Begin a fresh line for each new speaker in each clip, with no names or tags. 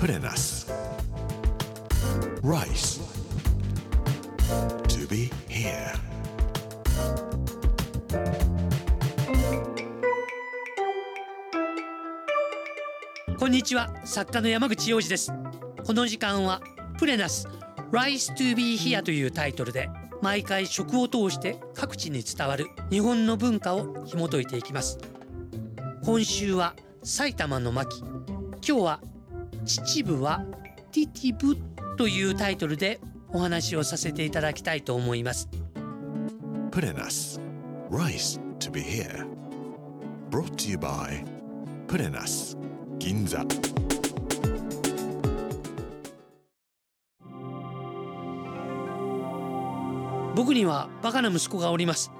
Put in us. Rice. To be here.
こんにちは作家の山口洋二ですこの時間はプレナス Rise to be here というタイトルで毎回食を通して各地に伝わる日本の文化を紐解いていきます今週は埼玉の巻今日は秩父はティティブというタイトルでお話をさせていただきたいと思います
Put in us. Rice to be here. Brought to you by Put in us. Ginza.
僕にはバカな息子がおります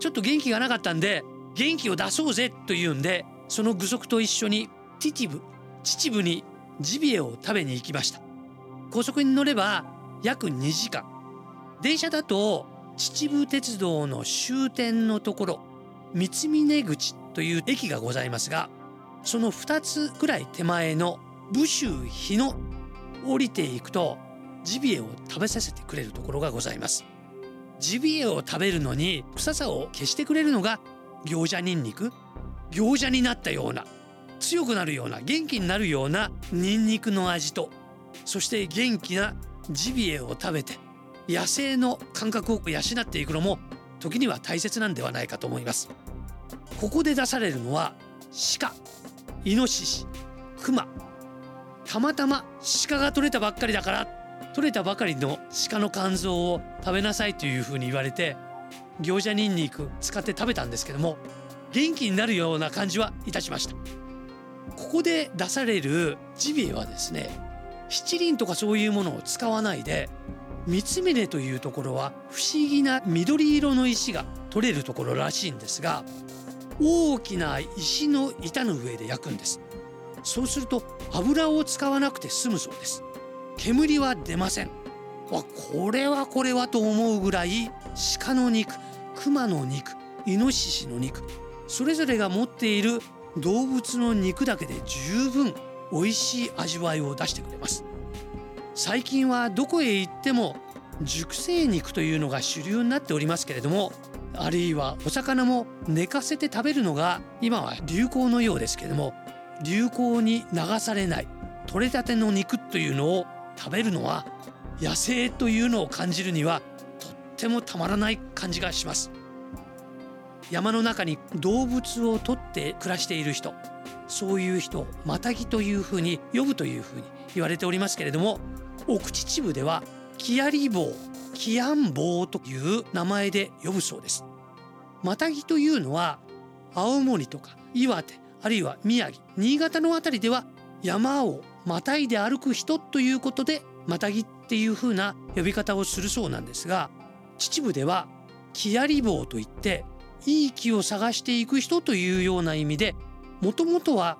ちょっと元気がなかったんで元気を出そうぜというんでその具足と一緒にティティブ秩父にジビエを食べに行きました。高速に乗れば約2時間。電車だと秩父鉄道の終点のところ三峰口という駅がございますがその2つくらい手前の武州日野降りていくとジビエを食べさせてくれるところがございます。ジビエを食べるのに臭さを消してくれるのが餃子ニンニク餃子になったような強くなるような元気になるようなニンニクの味とそして元気なジビエを食べて野生の感覚を養っていくのも時には大切なんではないかと思います。ここで出されるのは鹿イノシシクマ。たまたま鹿が取れたばっかりだから取れたばかりの鹿の肝臓を食べなさいというふうに言われて餃子ニンニク使って食べたんですけども元気になるような感じはいたしました。ここで出されるジビエはですね七輪とかそういうものを使わないで三峰というところは不思議な緑色の石が取れるところらしいんですが大きな石の板の上で焼くんです。そうすると油を使わなくて済むそうです。煙は出ません。わこれはこれはと思うぐらい鹿の肉熊の肉イノシシの肉それぞれが持っている動物の肉だけで十分美味しい味わいを出してくれます。最近はどこへ行っても熟成肉というのが主流になっておりますけれどもあるいはお魚も寝かせて食べるのが今は流行のようですけれども流行に流されない取れたての肉というのを食べるのは野生というのを感じるにはとってもたまらない感じがします。山の中に動物を取って暮らしている人。そういう人をマタギというふうに呼ぶというふうに言われておりますけれども奥秩父ではキアリ棒キアン棒という名前で呼ぶそうです。マタギというのは青森とか岩手あるいは宮城新潟のあたりでは山をまたいで歩く人ということでまたぎっていう風な呼び方をするそうなんですが秩父では木やり棒といっていい木を探していく人というような意味でもともとは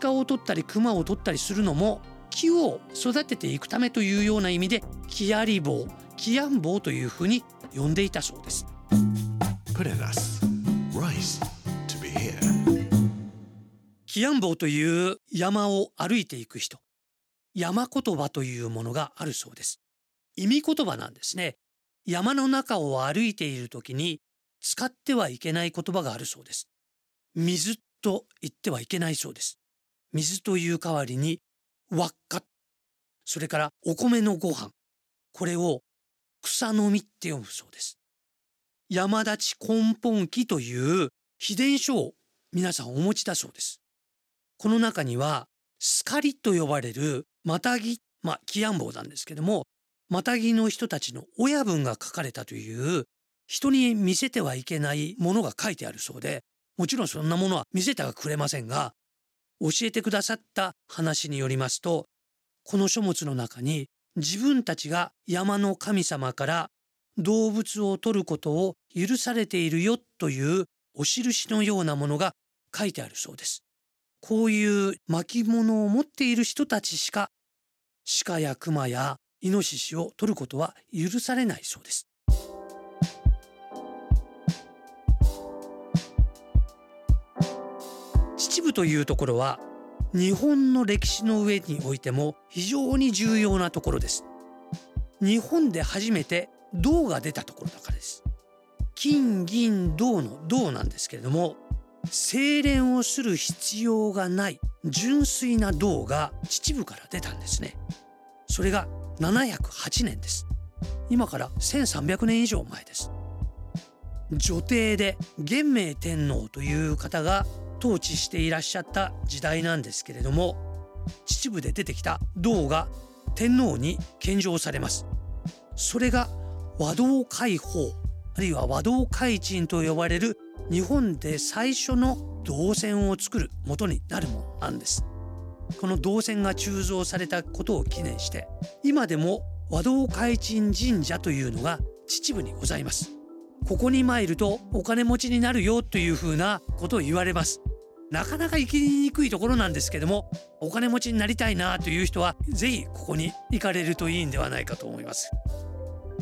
鹿を取ったり熊を取ったりするのも木を育てていくためというような意味で木やり棒木やん棒というふうに呼んでいたそうです.キヤンボウという山を歩いていく人。山言葉というものがあるそうです。意味言葉なんですね。山の中を歩いている時に使ってはいけない言葉があるそうです。水と言ってはいけないそうです。水という代わりに輪っか。それからお米のご飯。これを草の実って読むそうです。山立ち根本記という秘伝書を皆さんお持ちだそうです。この中にはスカリと呼ばれるマタギまあキアンボウなんですけどもマタギの人たちの親分が書かれたという人に見せてはいけないものが書いてあるそうでもちろんそんなものは見せてはくれませんが教えてくださった話によりますとこの書物の中に自分たちが山の神様から動物を取ることを許されているよというお印のようなものが書いてあるそうです。こういう巻物を持っている人たちしか鹿や熊やイノシシを取ることは許されないそうです。秩父というところは日本の歴史の上においても非常に重要なところです。日本で初めて銅が出たところだからです。金銀銅の銅なんですけれども精錬をする必要がない純粋な銅が秩父から出たんですね。それが708年です。今から1300年以上前です。女帝で元明天皇という方が統治していらっしゃった時代なんですけれども秩父で出てきた銅が天皇に献上されます。それが和道開放あるいは和道開鎮と呼ばれる日本で最初の銅線を作る元になるものなんです。この銅線が鋳造されたことを記念して今でも和道開鎮神社というのが秩父にございます。ここに参るとお金持ちになるよというふうなことを言われます。なかなか行きにくいところなんですけどもお金持ちになりたいなという人はぜひここに行かれるといいんではないかと思います。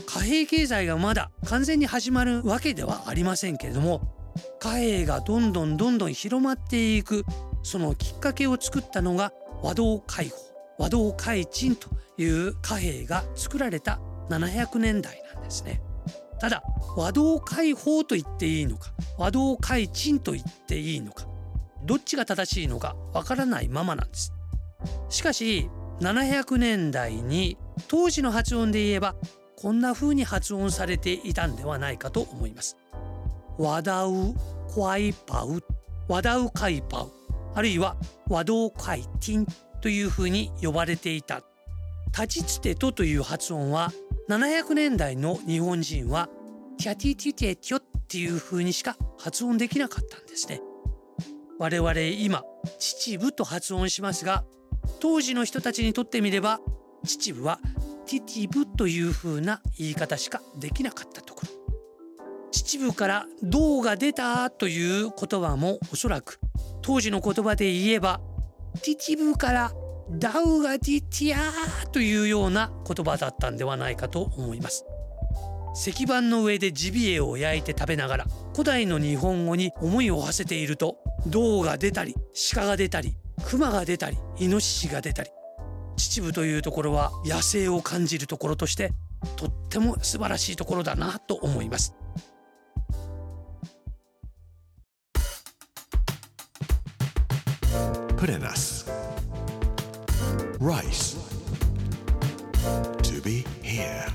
貨幣経済がまだ完全に始まるわけではありませんけれども貨幣がどんどんどんどん広まっていくそのきっかけを作ったのが和道開放和道開鎮という貨幣が作られた700年代なんですね。ただ和道開放と言っていいのか和道開鎮と言っていいのかどっちが正しいのかわからないままなんです。しかし700年代に当時の発音で言えばこんな風に発音されていたんではないかと思います。ワダウクワイパウワダウカイパウあるいは和道カイティンという風に呼ばれていた。立ちつてとという発音は700年代の日本人はティティティティョっていう風にしか発音できなかったんですね。我々今秩父と発音しますが当時の人たちにとってみれば秩父はティティブという風な言い方しかできなかったところ。秩父から銅が出たという言葉もおそらく当時の言葉で言えばティティブからダウガティティアというような言葉だったんではないかと思います。石板の上でジビエを焼いて食べながら古代の日本語に思いを馳せていると銅が出たり鹿が出たり熊が出たりイノシシが出たり秩父というところは野生を感じるところとしてとっても素晴らしいところだなと思います
Put in us. Rice. To be here.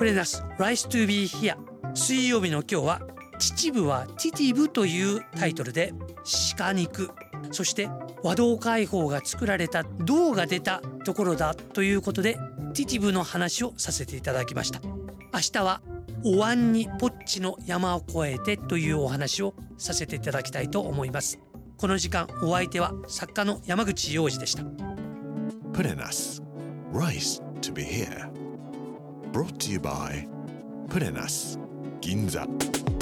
プレナス。Rice to be here 水曜日の今日は秩父はティティブというタイトルで鹿肉。そして和道開放が作られた銅が出たところだということでティティブの話をさせていただきました。明日はお椀にポッチの山を越えてというお話をさせていただきたいと思います。この時間お相手は作家の山口洋二でした。
Put in us. Rice to be here. brought to you by Purenas Ginza.